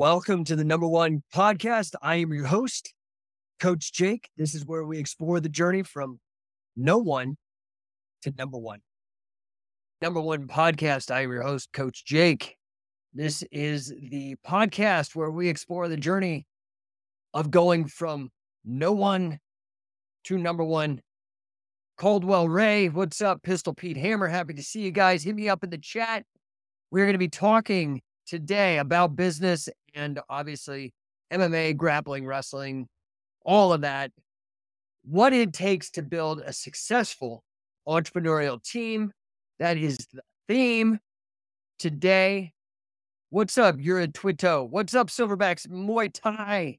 Welcome to the number one podcast. I am your host, Coach Jake. This is where we explore the journey from no one to number one. Number one podcast. I am your host, Coach Jake. This is the podcast where we explore the journey of going from no one to number one. Caldwell Ray, what's up? Pistol Pete Hammer, happy to see you guys. Hit me up in the chat. We're going to be talking today about business and obviously MMA, grappling, wrestling, all of that. What it takes to build a successful entrepreneurial team. That is the theme today. What's up? You're a Twito. What's up, Silverbacks? Muay Thai.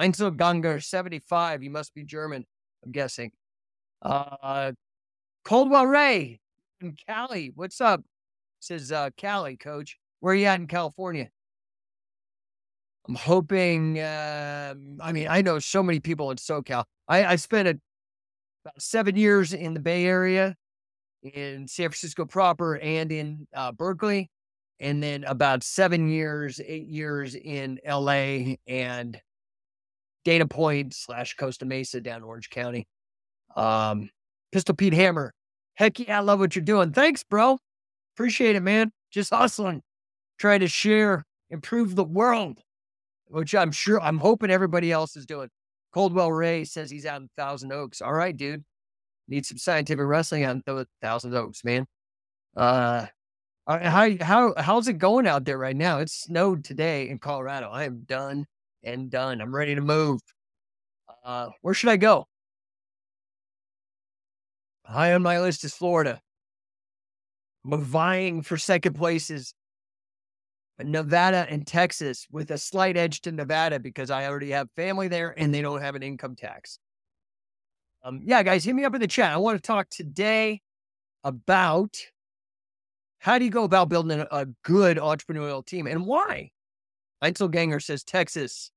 Einzelganger 75. You must be German, I'm guessing. Uh, Caldwell Ray in Cali. What's up? Says uh, Cali, coach. Where are you at in California? I'm hoping. Uh, I mean, I know so many people in SoCal. I, I spent a, about seven years in the Bay Area, in San Francisco proper, and in uh, Berkeley, and then about seven years, eight years in LA and Dana Point slash Costa Mesa down Orange County. Um, Pistol Pete Hammer. Heck yeah, I love what you're doing. Thanks, bro. Appreciate it, man. Just hustling, trying to share, improve the world which I'm sure, I'm hoping everybody else is doing. Caldwell Ray says he's out in Thousand Oaks. All right, dude. Need some scientific wrestling out in Thousand Oaks, man. Uh, how how how's it going out there right now? It snowed today in Colorado. I am done and done. I'm ready to move. Uh, where should I go? High on my list is Florida. I'm vying for second places Nevada and Texas with a slight edge to Nevada because I already have family there and they don't have an income tax. Um, yeah, guys, hit me up in the chat. I want to talk today about how do you go about building a, good entrepreneurial team and why? Einzelganger says Texas.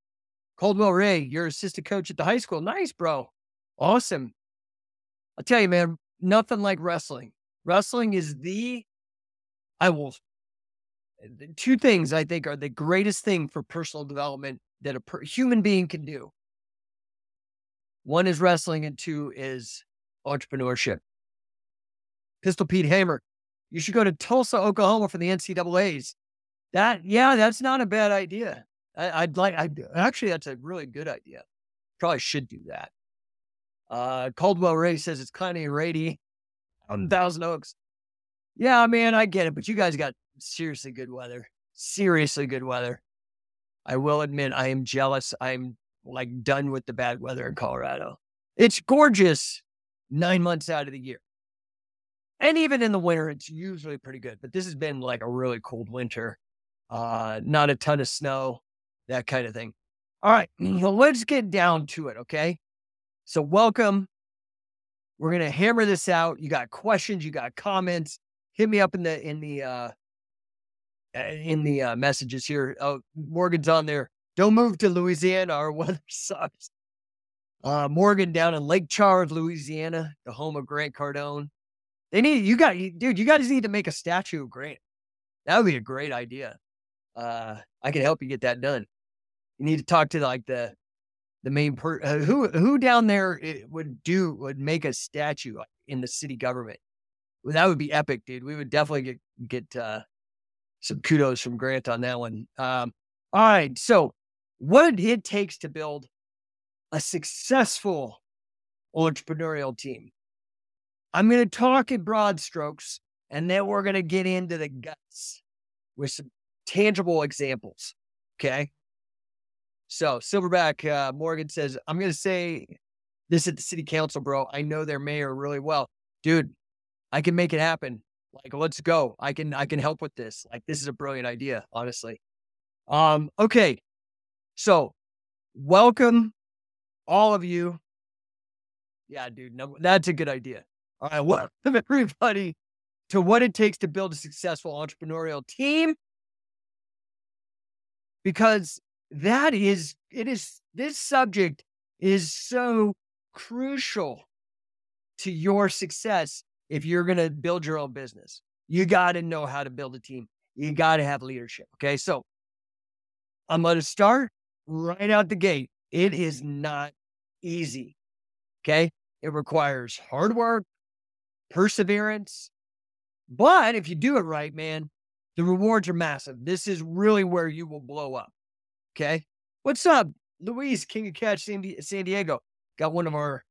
Caldwell Ray, you're assistant coach at the high school. Nice, bro. Awesome. I'll tell you, man, nothing like wrestling. Wrestling is the, I will two things I think are the greatest thing for personal development that a per- human being can do. One is wrestling, and two is entrepreneurship. Pistol Pete Hammer, you should go to Tulsa, Oklahoma for the NCAA's. That, yeah, that's not a bad idea. I, would like, I actually, that's a really good idea. Probably should do that. Uh, Caldwell Ray says it's kind of rady on Thousand Oaks. Yeah, man, I get it, but you guys got seriously good weather. Seriously good weather. I will admit I am jealous. I'm like done with the bad weather in Colorado. It's gorgeous nine months out of the year. And even in the winter, it's usually pretty good. But this has been like a really cold winter. Uh, not a ton of snow, that kind of thing. All right, well, let's get down to it, okay? So, welcome. We're gonna hammer this out. You got questions, you got comments. Hit me up in the in the uh, in the uh, messages here. Oh, Morgan's on there. Don't move to Louisiana. Our weather sucks. Uh, Morgan down in Lake Charles, Louisiana, the home of Grant Cardone. They need you got dude. You guys need to make a statue of Grant. That would be a great idea. Uh, I can help you get that done. You need to talk to like the the main per uh, who who down there eh, would do would make a statue in the city government. Well, that would be epic, dude. We would definitely get get uh, some kudos from Grant on that one. Um, all right. So, what it takes to build a successful entrepreneurial team. I'm going to talk in broad strokes and then we're going to get into the guts with some tangible examples. Okay. So, Silverback uh, Morgan says, I'm going to say this at the city council, bro. I know their mayor really well. Dude, I can make it happen. Like, let's go. I can I can help with this. Like, this is a brilliant idea, honestly. Um, okay. So welcome all of you. Yeah, dude, no, that's a good idea. All right, welcome everybody to what it takes to build a successful entrepreneurial team. Because that is it is this subject is so crucial to your success if you're going to build your own business. You got to know how to build a team. You got to have leadership. Okay. So I'm going to start right out the gate. It is not easy. Okay. It requires hard work, perseverance. But if you do it right, man, the rewards are massive. This is really where you will blow up. Okay. What's up, Luis, King of Catch, San Diego? Got one of our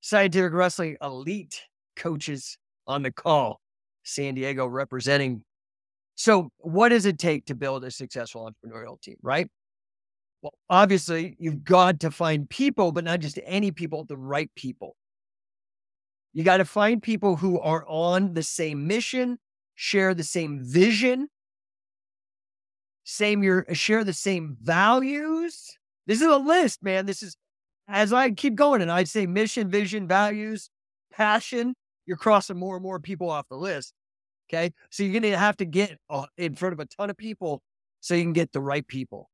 scientific wrestling elite coaches on the call, San Diego representing. So, what does it take to build a successful entrepreneurial team, right? Well, obviously, you've got to find people, but not just any people, the right people. You got to find people who are on the same mission, share the same vision, same your share the same values. This is a list, man. This is as I keep going, and I'd say mission, vision, values, passion. You're crossing more and more people off the list. Okay, so you're gonna have to get in front of a ton of people so you can get the right people.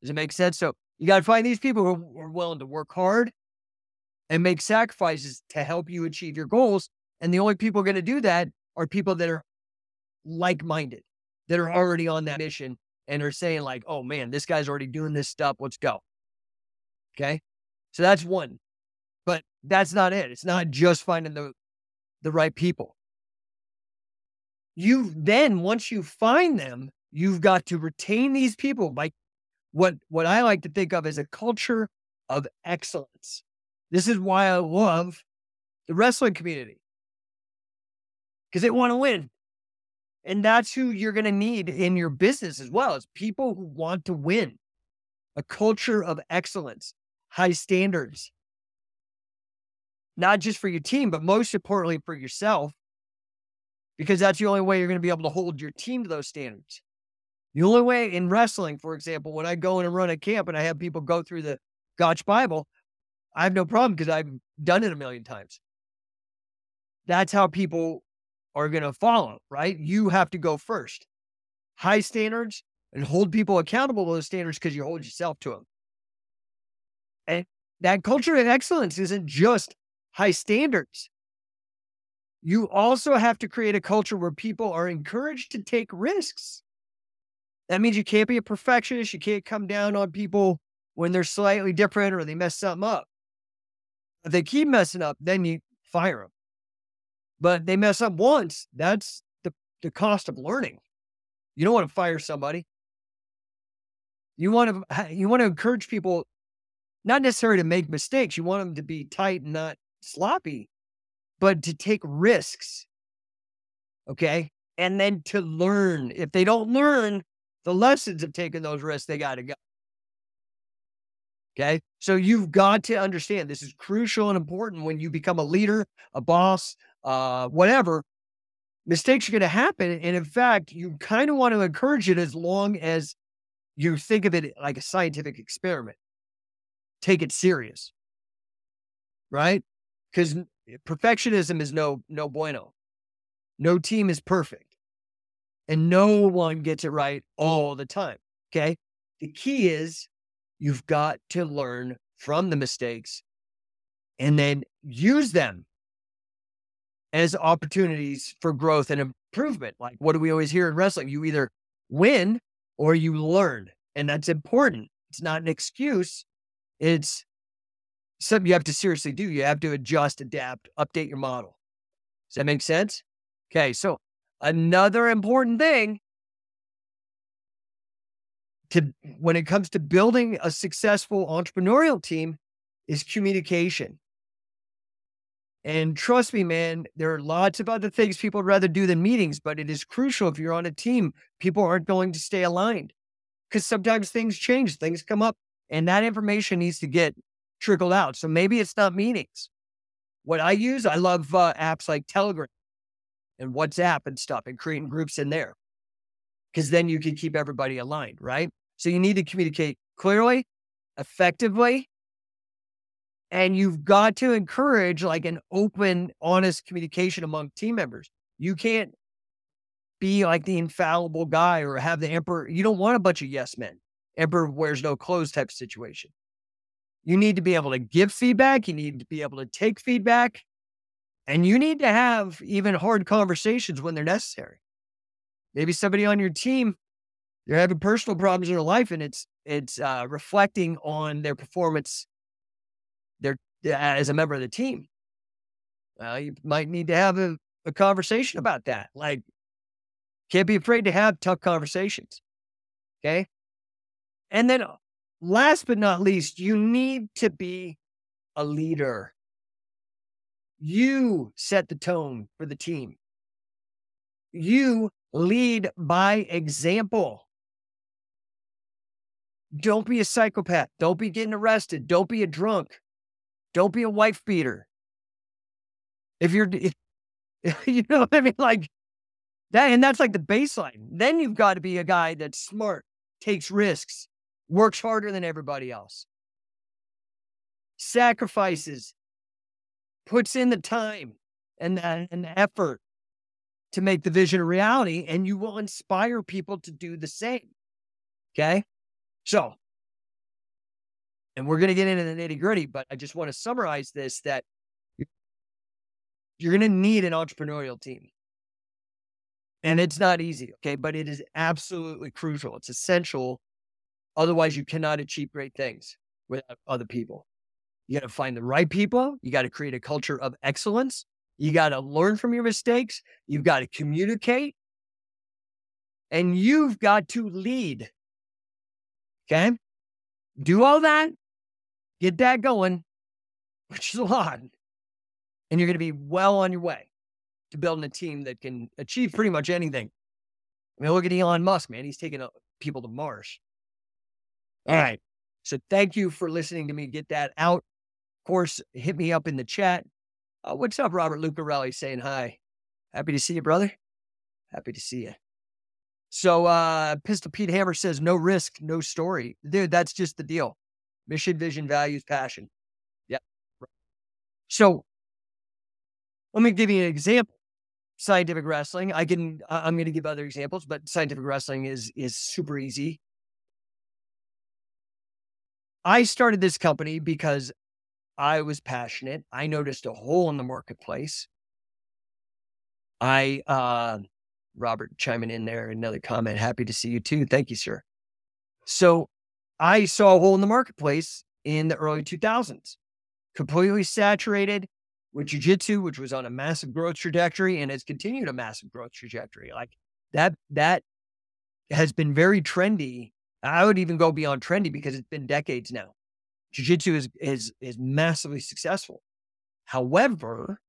Does it make sense? So you got to find these people who are willing to work hard and make sacrifices to help you achieve your goals. And the only people going to do that are people that are like minded, that are already on that mission and are saying, like, oh man, this guy's already doing this stuff. Let's go. Okay. So that's one. But that's not it. It's not just finding the, the right people. You then, once you find them, you've got to retain these people by what what I like to think of as a culture of excellence. This is why I love the wrestling community because they want to win. And that's who you're going to need in your business as well as people who want to win. A culture of excellence, high standards, not just for your team, but most importantly for yourself, because that's the only way you're going to be able to hold your team to those standards. The only way in wrestling, for example, when I go in and run a camp and I have people go through the Gotch Bible, I have no problem because I've done it a million times. That's how people are going to follow, right? You have to go first. High standards and hold people accountable to those standards because you hold yourself to them. And that culture of excellence isn't just high standards. You also have to create a culture where people are encouraged to take risks. That means you can't be a perfectionist. You can't come down on people when they're slightly different or they mess something up. If they keep messing up, then you fire them. But they mess up once, that's the, the cost of learning. You don't want to fire somebody. You want to you want to encourage people not necessarily to make mistakes. You want them to be tight and not sloppy, but to take risks. Okay? And then to learn. If they don't learn, the lessons of taking those risks, they got to go. Okay. So you've got to understand this is crucial and important when you become a leader, a boss, uh, whatever. Mistakes are going to happen. And in fact, you kind of want to encourage it as long as you think of it like a scientific experiment. Take it serious. Right? Because perfectionism is no no bueno. No team is perfect and no one gets it right all the time. Okay. The key is you've got to learn from the mistakes and then use them as opportunities for growth and improvement. Like, what do we always hear in wrestling? You either win or you learn. And that's important. It's not an excuse. It's something you have to seriously do. You have to adjust, adapt, update your model. Does that make sense? Okay. So Another important thing to when it comes to building a successful entrepreneurial team is communication. And trust me, man, there are lots of other things people would rather do than meetings, but it is crucial if you're on a team, people aren't going to stay aligned because sometimes things change, things come up, and that information needs to get trickled out. So maybe it's not meetings. What I use, I love uh, apps like Telegram and WhatsApp and stuff and creating groups in there. Cause then you can keep everybody aligned, right? So you need to communicate clearly, effectively, and you've got to encourage like an open, honest communication among team members. You can't be like the infallible guy or have the emperor. You don't want a bunch of yes men, emperor wears no clothes type situation. You need to be able to give feedback. You need to be able to take feedback. And you need to have even hard conversations when they're necessary. Maybe somebody on your team they're having personal problems in their life and it's it's uh, reflecting on their performance their as a member of the team. Well, you might need to have a, a conversation about that. Like, can't be afraid to have tough conversations. Okay. And then uh, last but not least, you need to be a leader. You set the tone for the team. You lead by example. Don't be a psychopath. Don't be getting arrested. Don't be a drunk. Don't be a wife beater. If you're, if, you know what I mean? Like that, and that's like the baseline. Then you've got to be a guy that's smart, takes risks, works harder than everybody else, sacrifices, puts in the time and, and effort to make the vision a reality, and you will inspire people to do the same. Okay. So, and we're going to get into the nitty gritty, but I just want to summarize this that you're going to need an entrepreneurial team. And it's not easy, okay? But it is absolutely crucial. It's essential. Otherwise, you cannot achieve great things without other people. You got to find the right people. You got to create a culture of excellence. You got to learn from your mistakes. You've got to communicate. And you've got to lead. Okay? Do all that, get that going, which is a lot. And you're going to be well on your way to building a team that can achieve pretty much anything. I mean, look at Elon Musk, man. He's taking people to Mars. All right. So thank you for listening to me get that out. Of course, hit me up in the chat. Uh, what's up, Robert Lucarelli saying hi. Happy to see you, brother. Happy to see you. So uh Pistol Pete Hammer says no risk, no story. Dude, that's just the deal. Mission, vision, values, passion. Yeah. So let me give you an example scientific wrestling. I can I'm going to give other examples, but scientific wrestling is is super easy. I started this company because I was passionate. I noticed a hole in the marketplace. I uh Robert chiming in there, another comment. Happy to see you too. Thank you, sir. So I saw a hole in the marketplace in the early 2000s, completely saturated with jujitsu, which was on a massive growth trajectory and has continued a massive growth trajectory. Like that, that has been very trendy. I would even go beyond trendy because it's been decades now. Jiu-jitsu is is is massively successful. However,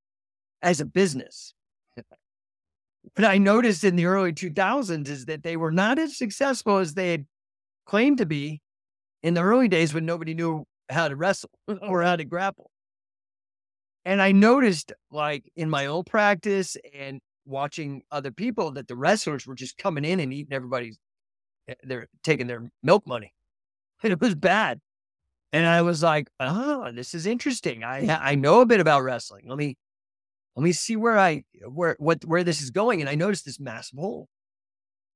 as a business, what I noticed in the early 2000s is that they were not as successful as they had claimed to be in the early days when nobody knew how to wrestle mm-hmm. or how to grapple. And I noticed, like in my own practice and watching other people, that the wrestlers were just coming in and eating everybody's, Eh, they're taking their milk money. And it was bad. And I was like, oh, this is interesting. I I know a bit about wrestling. Let me let me see where I where what where this is going. And I noticed this massive hole.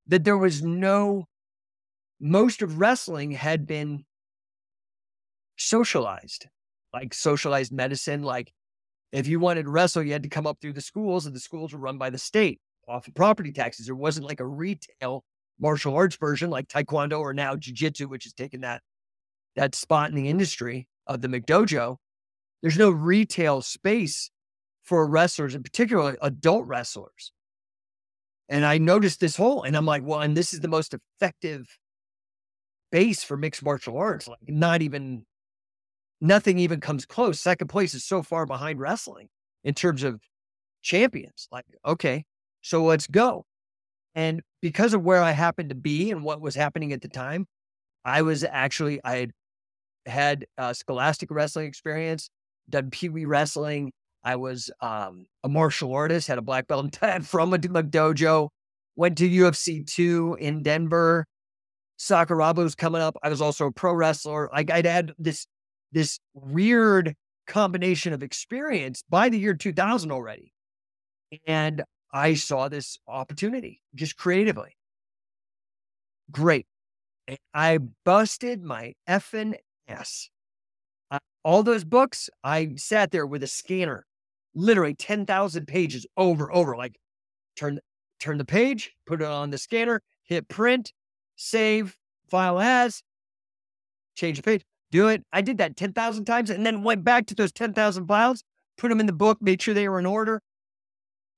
That there was no most of wrestling had been socialized, like socialized medicine, like if you wanted to wrestle, you had to come up through the schools, and the schools were run by the state off of property taxes. There wasn't like a retail martial arts version like Taekwondo or now Jiu Jitsu, which has taken that that spot in the industry of the McDojo. There's no retail space for wrestlers, in particular adult wrestlers. And I noticed this hole, and I'm like, well, and this is the most effective base for mixed martial arts. Like, not even nothing even comes close. Second place is so far behind wrestling in terms of champions. Like, okay, so let's go. And because of where I happened to be and what was happening at the time, I was actually, I had had a scholastic wrestling experience, done Pee Wee wrestling. I was um, a martial artist, had a black belt from a dojo, went to UFC 2 in Denver. Sakuraba was coming up. I was also a pro wrestler. Like I'd had this this weird combination of experience by the year 2000 already. And I saw this opportunity just creatively. Great. I busted my effing ass. All those books, I sat there with a scanner, literally 10,000 pages over, over, like turn, turn the page, put it on the scanner, hit print, save, file as, change the page, do it. I did that 10,000 times and then went back to those 10,000 files, put them in the book, made sure they were in order,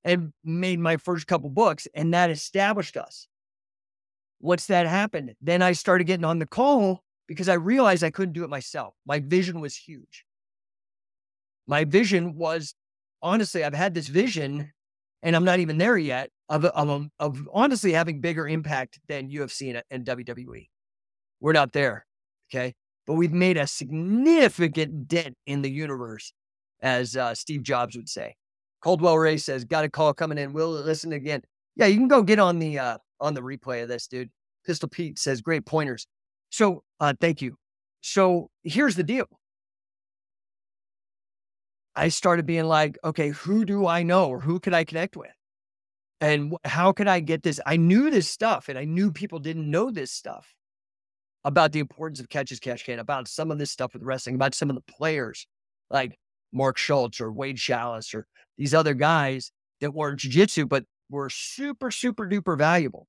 and made my first couple books. And that established us. Once that happened, then I started getting on the call because I realized I couldn't do it myself. My vision was huge. My vision was honestly, I've had this vision and I'm not even there yet of, of, of honestly having bigger impact than UFC and, and WWE. We're not there. Okay. But we've made a significant dent in the universe, as uh, Steve Jobs would say. Caldwell Ray says, got a call coming in. We'll listen again. Yeah, you can go get on the uh, on the replay of this, dude. Pistol Pete says, great pointers. So uh, thank you. So here's the deal. I started being like, okay, who do I know or who can I connect with? And how can I get this? I knew this stuff and I knew people didn't know this stuff about the importance of catch as catch can, about some of this stuff with wrestling, about some of the players like Mark Schultz or Wade Schalles or these other guys that weren't jiu-jitsu, but were super, super duper valuable.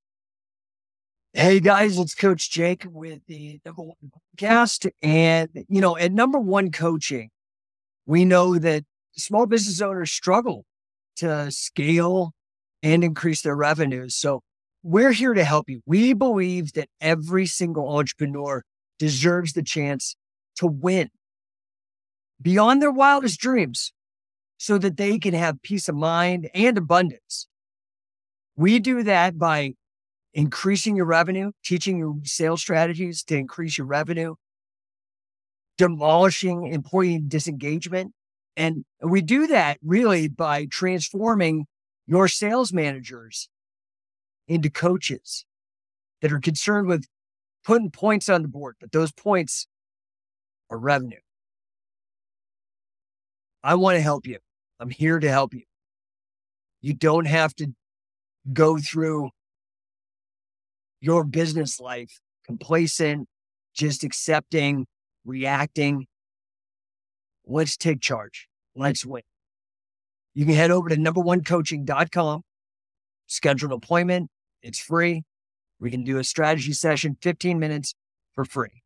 Hey guys, it's Coach Jake with the number one podcast. And, you know, at number one coaching, we know that small business owners struggle to scale and increase their revenues. So we're here to help you. We believe that every single entrepreneur deserves the chance to win beyond their wildest dreams so that they can have peace of mind and abundance. We do that by increasing your revenue, teaching your sales strategies to increase your revenue, demolishing employee disengagement. And we do that really by transforming your sales managers into coaches that are concerned with putting points on the board, but those points are revenue. I want to help you. I'm here to help you. You don't have to go through your business life complacent, just accepting reacting. Let's take charge. Let's win. You can head over to numberonecoaching.com, schedule an appointment. It's free. We can do a strategy session, 15 minutes for free.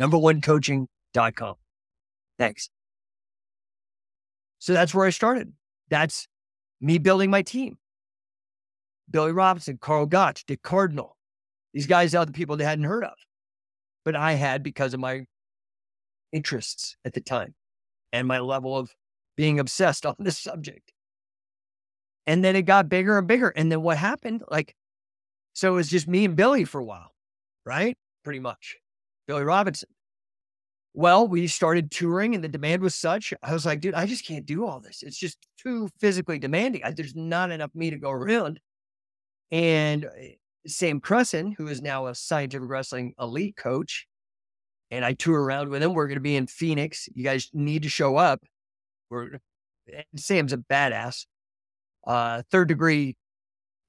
Numberonecoaching.com. Thanks. So that's where I started. That's me building my team. Billy Robinson, Karl Gotch, Dick Cardinal. These guys are the people they hadn't heard of, but I had because of my interests at the time and my level of being obsessed on this subject. And then it got bigger and bigger. And then what happened? Like, so it was just me and Billy for a while, right? Pretty much. Billy Robinson. Well, we started touring and the demand was such. I was like, dude, I just can't do all this. It's just too physically demanding. I, there's not enough me to go around. And eh, Sam Crescent, who is now a scientific wrestling elite coach, and I tour around with him. We're going to be in Phoenix. You guys need to show up. We're Sam's a badass, uh, third degree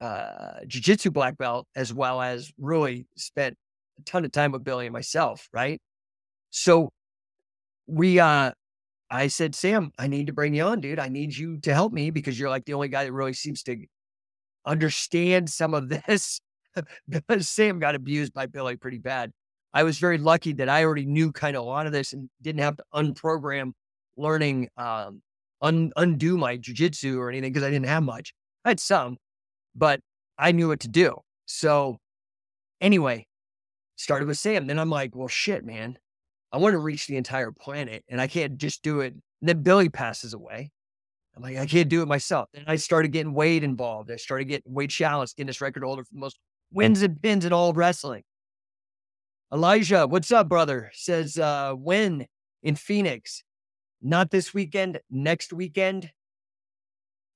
uh, jiu-jitsu black belt, as well as really spent a ton of time with Billy and myself. Right. So we, uh, I said, Sam, I need to bring you on, dude. I need you to help me because you're like the only guy that really seems to understand some of this. because Sam got abused by Billy pretty bad. I was very lucky that I already knew kind of a lot of this and didn't have to unprogram learning, um, un- undo my jujitsu or anything because I didn't have much. I had some, but I knew what to do. So anyway, started with Sam. Then I'm like, well, shit, man, I want to reach the entire planet and I can't just do it. And then Billy passes away. I'm like, I can't do it myself. And I started getting Wade involved. I started getting Wade Schalles, Guinness record holder for the most wins and pins in all wrestling. Elijah, what's up, brother? Says, uh, when in Phoenix? Not this weekend, next weekend.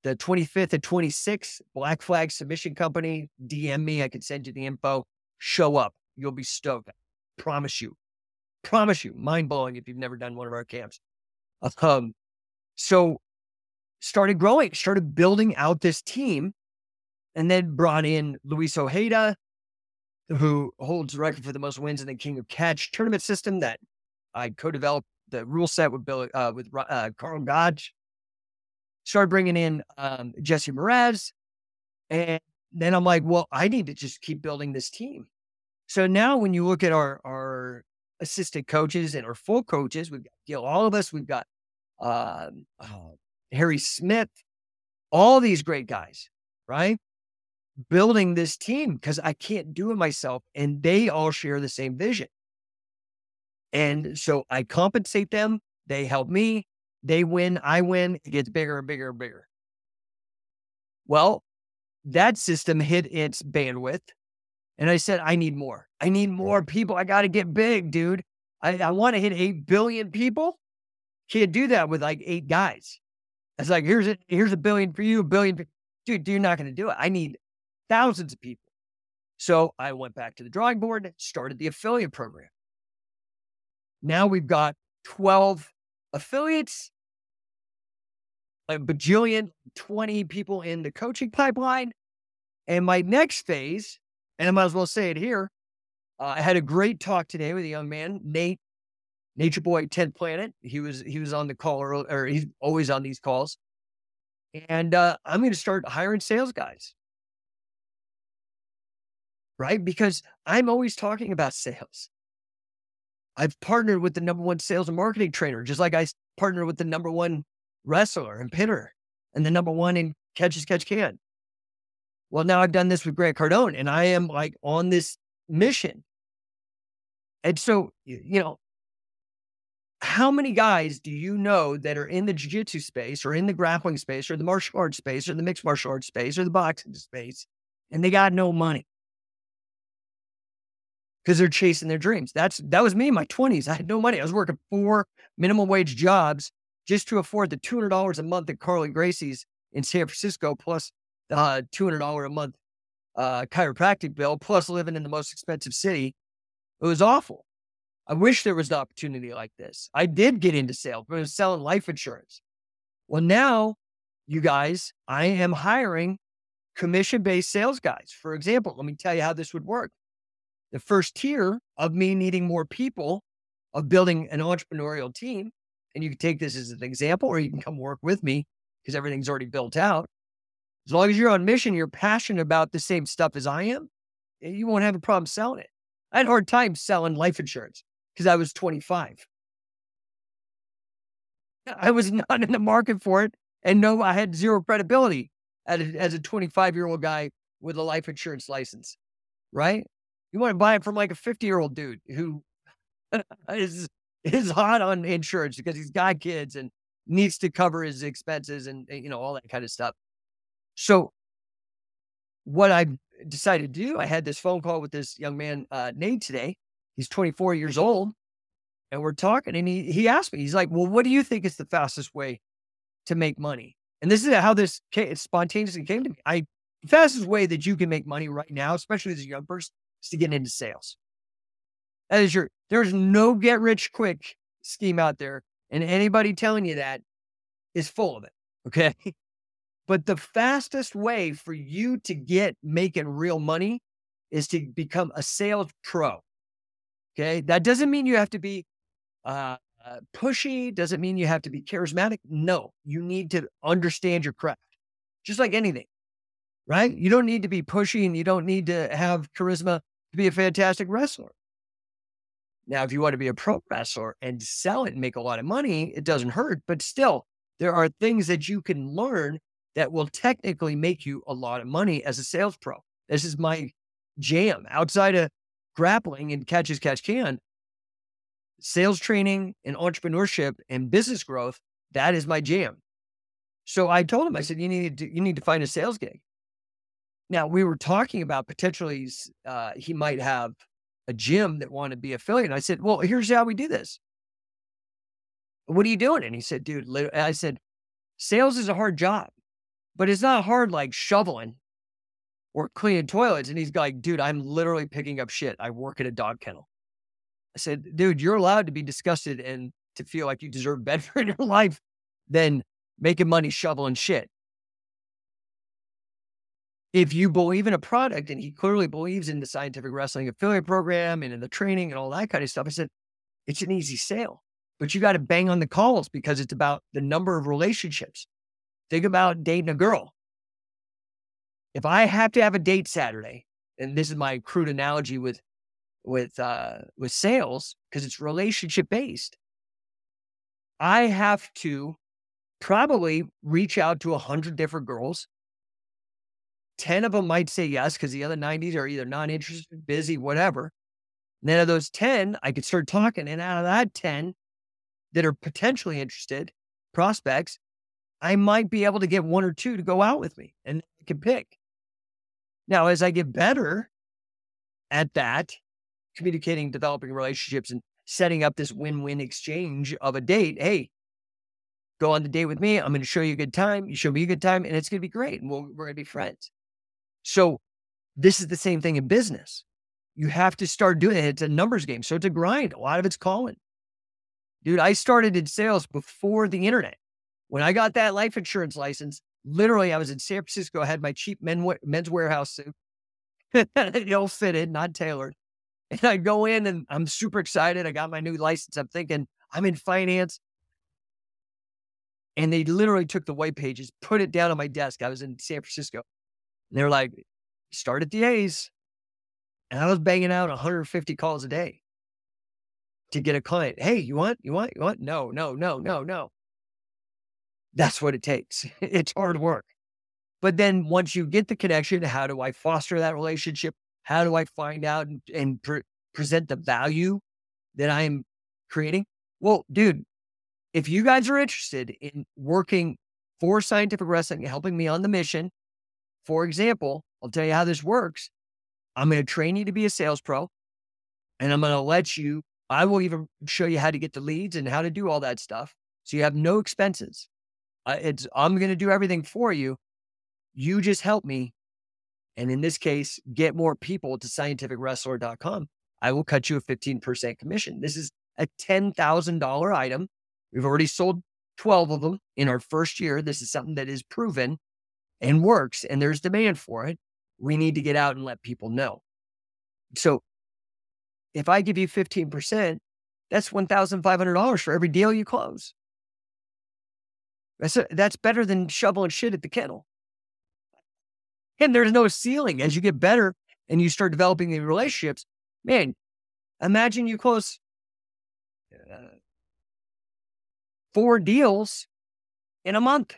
The 25th and 26th, Black Flag Submission Company. DM me. I can send you the info. Show up. You'll be stoked. Promise you. Promise you. Mind blowing if you've never done one of our camps. Um, so started growing, started building out this team, and then brought in Luis Ojeda, who holds the record for the most wins in the King of Catch tournament system that I co-developed the rule set with Bill, uh, with uh, Karl Gotch. Started bringing in um, Jesse Mraz, and then I'm like, well, I need to just keep building this team. So now when you look at our, our assistant coaches and our full coaches, we've got Gil All-of-Us, we've got uh, uh, Harry Smith, all these great guys, right? Building this team because I can't do it myself. And they all share the same vision. And so I compensate them. They help me. They win. I win. It gets bigger and bigger and bigger. Well, that system hit its bandwidth. And I said, I need more. I need more people. I got to get big, dude. I, I want to hit 8 billion people. Can't do that with like eight guys. It's like, here's a, here's a billion for you, a billion. For, dude, you're not going to do it. I need thousands of people. So I went back to the drawing board, started the affiliate program. Now we've got 12 affiliates, a bajillion, 20 people in the coaching pipeline. And my next phase, and I might as well say it here, uh, I had a great talk today with a young man, Nate, Nature Boy 10th Planet. He was he was on the call, or, or he's always on these calls. And uh, I'm going to start hiring sales guys, right? Because I'm always talking about sales. I've partnered with the number one sales and marketing trainer, just like I partnered with the number one wrestler and pinner and the number one in catch as catch can. Well, now I've done this with Grant Cardone and I am like on this mission. And so, you know, how many guys do you know that are in the jiu-jitsu space or in the grappling space or the martial arts space or the mixed martial arts space or the boxing space and they got no money? because they're chasing their dreams. That's that was me in my 20s. I had no money. I was working four minimum wage jobs just to afford the $200 a month at Carley Gracie's in San Francisco, plus uh, $200 a month uh, chiropractic bill, plus living in the most expensive city. It was awful. I wish there was an opportunity like this. I did get into sales, but I was selling life insurance. Well, now, you guys, I am hiring commission based sales guys. For example, let me tell you how this would work the first tier of me needing more people, of building an entrepreneurial team. And you can take this as an example, or you can come work with me because everything's already built out. As long as you're on mission, you're passionate about the same stuff as I am, eh, you won't have a problem selling it. I had a hard time selling life insurance because I was 25. I was not in the market for it. And no, I had zero credibility as a 25 year old guy with a life insurance license, right? You want to buy it from like a 50 year old dude who is is hot on insurance because he's got kids and needs to cover his expenses and you know all that kind of stuff. So what I decided to do, I had this phone call with this young man, uh, Nate today. He's 24 years old, and we're talking, and he he asked me, he's like, "Well, what do you think is the fastest way to make money?" And this is how this came, spontaneously came to me. I the fastest way that you can make money right now, especially as a young person, is to get into sales. That is your, there's no get rich quick scheme out there. And anybody telling you that is full of it. Okay. But the fastest way for you to get making real money is to become a sales pro. Okay. That doesn't mean you have to be uh, uh, pushy, doesn't mean you have to be charismatic. No, you need to understand your craft, just like anything, right? You don't need to be pushy and you don't need to have charisma to be a fantastic wrestler. Now, if you want to be a pro wrestler and sell it and make a lot of money, it doesn't hurt. But still, there are things that you can learn that will technically make you a lot of money as a sales pro. This is my jam outside of grappling and catch as catch can. Sales training and entrepreneurship and business growth, that is my jam. So I told him, I said, you need to, you need to find a sales gig. Now we were talking about potentially uh, he might have a gym that wanted to be affiliate. I said, well, here's how we do this. What are you doing? And he said, dude, I said, sales is a hard job, but it's not hard like shoveling or cleaning toilets. And he's like, dude, I'm literally picking up shit. I work at a dog kennel. I said, dude, you're allowed to be disgusted and to feel like you deserve better in your life than making money shoveling shit if you believe in a product and he clearly believes in the scientific wrestling affiliate program and in the training and all that kind of stuff, I said, it's an easy sale, but you got to bang on the calls because it's about the number of relationships. Think about dating a girl. If I have to have a date Saturday, and this is my crude analogy with with uh with sales because it's relationship based. I have to probably reach out to a hundred different girls. 10 of them might say yes because the other 90s are either not interested, busy, whatever. And then of those 10, I could start talking. And out of that 10 that are potentially interested, prospects, I might be able to get one or two to go out with me and can pick. Now, as I get better at that, communicating, developing relationships, and setting up this win win exchange of a date, hey, go on the date with me. I'm going to show you a good time. You show me a good time, and it's going to be great. And we we are going to be friends. So, this is the same thing in business. You have to start doing it. It's a numbers game. So, it's a grind. A lot of it's calling. Dude, I started in sales before the internet. When I got that life insurance license, literally, I was in San Francisco. I had my cheap men, Men's Wearhouse suit, ill fitted, not tailored. And I go in and I'm super excited. I got my new license. I'm thinking I'm in finance. And they literally took the white pages, put it down on my desk. I was in San Francisco. And they're like, start at the A's. And I was banging out 150 calls a day to get a client. Hey, you want, you want, you want? No, no, no, no, no. That's what it takes. it's hard work. But then once you get the connection, how do I foster that relationship? How do I find out and, and pre- present the value that I am creating? Well, dude, if you guys are interested in working for scientific wrestling, helping me on the mission, for example, I'll tell you how this works. I'm going to train you to be a sales pro and I'm going to let you, I will even show you how to get the leads and how to do all that stuff. So you have no expenses. It's I'm going to do everything for you. You just help me. And in this case, get more people to scientificwrestler.com. I will cut you a 15% commission. This is a $10,000 item. We've already sold 12 of them in our first year. This is something that is proven and works, and there's demand for it. We need to get out and let people know. So if I give you 15%, that's $1,500 for every deal you close. That's, a, that's better than shoveling shit at the kennel. And there's no ceiling as you get better and you start developing the relationships. Man, imagine you close uh, four deals in a month.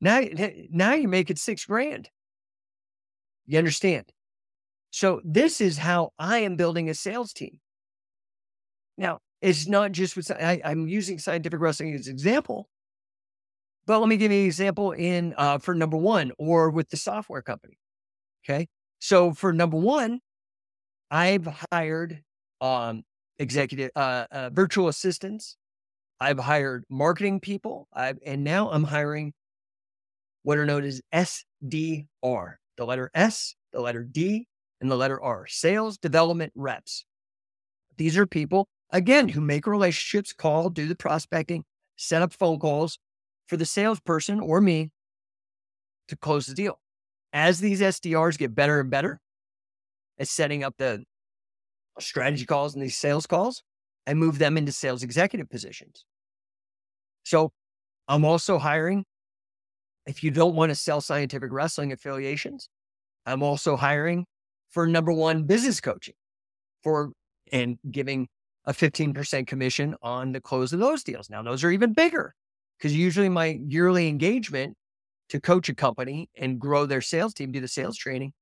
Now, now you make it six grand. You understand? So this is how I am building a sales team. Now, it's not just with, I, am using scientific wrestling as an example, but let me give you an example in uh, for number one or with the software company. Okay. So for number one, I've hired um, executive, uh, uh, virtual assistants. I've hired marketing people. I've, and now I'm hiring what are known as SDR, the letter S, the letter D, and the letter R, sales development reps. These are people again, who make relationships, call, do the prospecting, set up phone calls for the salesperson or me to close the deal. As these SDRs get better and better at setting up the strategy calls and these sales calls, I move them into sales executive positions. So I'm also hiring, if you don't want to sell scientific wrestling affiliations, I'm also hiring for number one business coaching for and giving a 15% commission on the close of those deals. Now, those are even bigger because usually my yearly engagement to coach a company and grow their sales team, do the sales training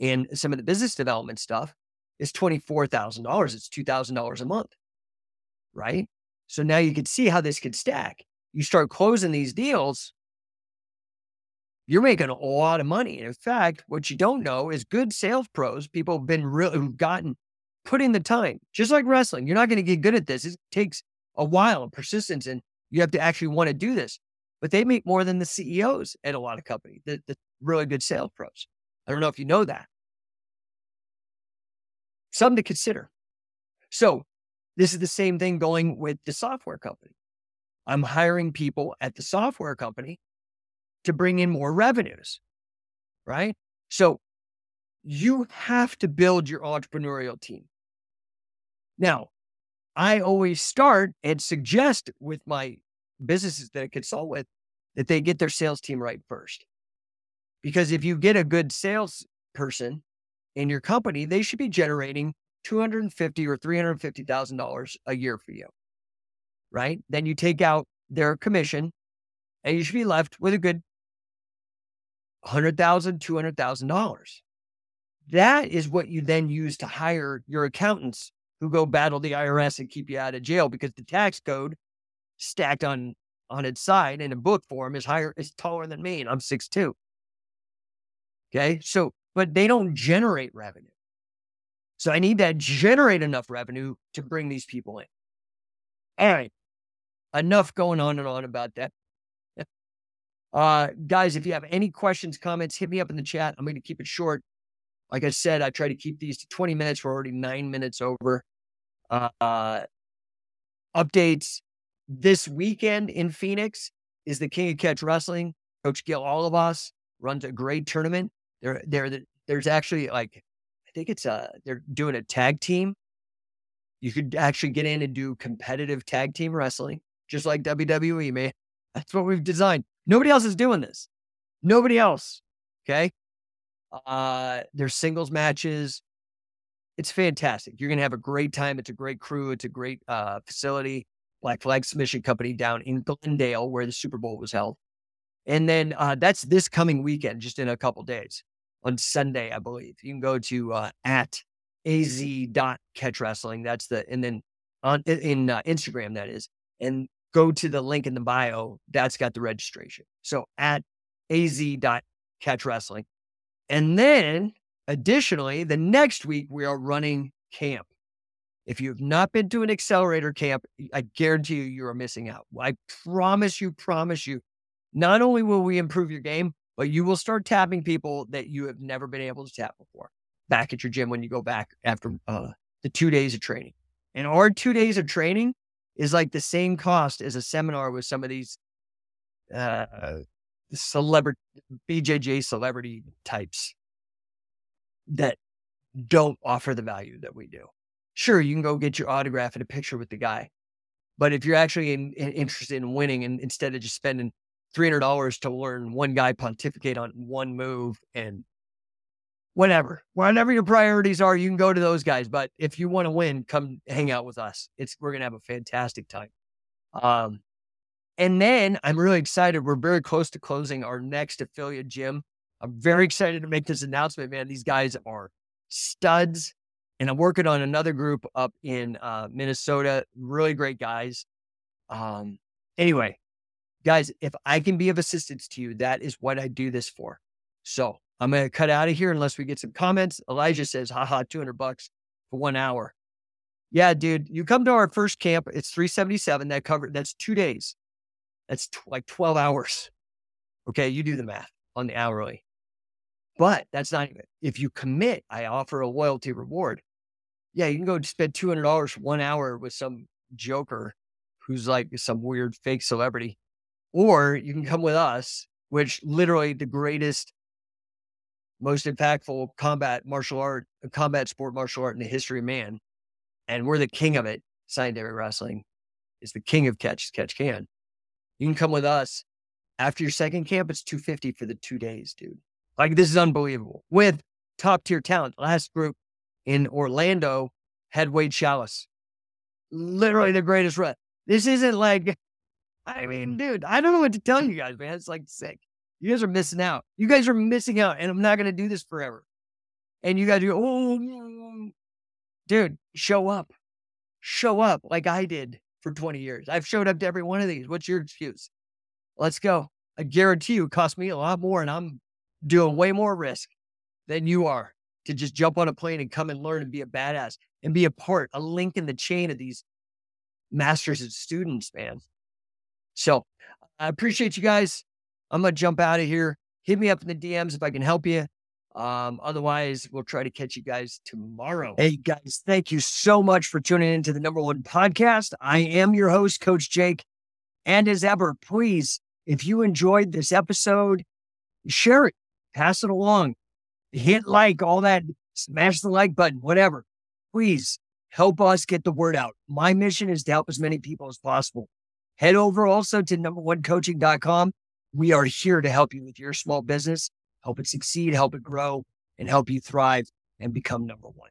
and some of the business development stuff is $24,000. It's $2,000 a month. Right. So now you can see how this could stack. You start closing these deals, you're making a lot of money. And in fact, what you don't know is good sales pros, people have been really gotten put in the time, just like wrestling. You're not going to get good at this. It takes a while and persistence, and you have to actually want to do this. But they make more than the CEOs at a lot of companies, the, the really good sales pros. I don't know if you know that. Something to consider. So, this is the same thing going with the software company. I'm hiring people at the software company to bring in more revenues, right? So, you have to build your entrepreneurial team. Now, I always start and suggest with my businesses that I consult with that they get their sales team right first. Because if you get a good sales person in your company, they should be generating 250 or $350,000 a year for you. Right. Then you take out their commission and you should be left with a good $100,000, $200,000. That is what you then use to hire your accountants who go battle the IRS and keep you out of jail because the tax code stacked on on its side in a book form is higher, is taller than me, and I'm six two. Okay. So, but they don't generate revenue. So I need to generate enough revenue to bring these people in. All right. Enough going on and on about that. Uh, guys, if you have any questions, comments, hit me up in the chat. I'm going to keep it short. Like I said, I try to keep these to 20 minutes. We're already nine minutes over. Uh, updates this weekend in Phoenix is the King of Catch Wrestling. Coach Gil Olivas runs a great tournament. There, there, there's actually like, I think it's a, they're doing a tag team. You could actually get in and do competitive tag team wrestling, just like WWE, man. That's what we've designed. Nobody else is doing this. Nobody else. Okay. Uh, there's singles matches. It's fantastic. You're going to have a great time. It's a great crew. It's a great uh, facility. Black Flag Submission Company down in Glendale, where the Super Bowl was held. And then uh, that's this coming weekend, just in a couple days on Sunday, I believe. You can go to uh, at az dot catch wrestling. That's the and then on in uh, Instagram that is, and go to the link in the bio. That's got the registration. So at az dot catch wrestling. And then additionally, the next week we are running camp. If you have not been to an accelerator camp, I guarantee you, you are missing out. I promise you, promise you, not only will we improve your game, but you will start tapping people that you have never been able to tap before back at your gym when you go back after uh, the two days of training. And our two days of training is like the same cost as a seminar with some of these uh, celebrity BJJ celebrity types that don't offer the value that we do. Sure, you can go get your autograph and a picture with the guy, but if you're actually in, in, interested in winning, and instead of just spending three hundred dollars to learn one guy pontificate on one move and whatever, whatever your priorities are, you can go to those guys. But if you want to win, come hang out with us. It's we're gonna have a fantastic time. Um, and then I'm really excited. We're very close to closing our next affiliate gym. I'm very excited to make this announcement, man. These guys are studs. And I'm working on another group up in uh, Minnesota. Really great guys. Um, anyway, guys, if I can be of assistance to you, that is what I do this for. So I'm going to cut out of here unless we get some comments. Elijah says, haha, 200 bucks for one hour. Yeah, dude, you come to our first camp. It's 377. That cover that's two days. That's t- like 12 hours. Okay. You do the math on the hourly. But that's not even, if you commit, I offer a loyalty reward. Yeah, you can go spend $200 one hour with some joker who's like some weird fake celebrity. Or you can come with us, which literally the greatest, most impactful combat martial art, combat sport martial art in the history of man. And we're the king of it. Scientific wrestling is the king of catch, catch can. You can come with us. After your second camp, it's 250 for the two days, dude. Like this is unbelievable. With top tier talent. Last group in Orlando had Wade Schalles. Literally the greatest rep. This isn't like, I mean, dude, I don't know what to tell you guys, man. It's like sick. You guys are missing out. You guys are missing out, and I'm not gonna do this forever. And you guys go, oh, mm, mm, mm. dude, show up, show up like I did for 20 years. I've showed up to every one of these. What's your excuse? Let's go. I guarantee you, it cost me a lot more, and I'm doing way more risk than you are to just jump on a plane and come and learn and be a badass and be a part, a link in the chain of these masters and students, man. So I appreciate you guys. I'm going to jump out of here. Hit me up in the DMs if I can help you. Um, otherwise, we'll try to catch you guys tomorrow. Hey, guys, thank you so much for tuning in to the number one podcast. I am your host, Coach Jake. And as ever, please, if you enjoyed this episode, share it pass it along, hit like, all that, smash the like button, whatever. Please help us get the word out. My mission is to help as many people as possible. Head over also to number1coaching.com. We are here to help you with your small business, help it succeed, help it grow, and help you thrive. and become number one.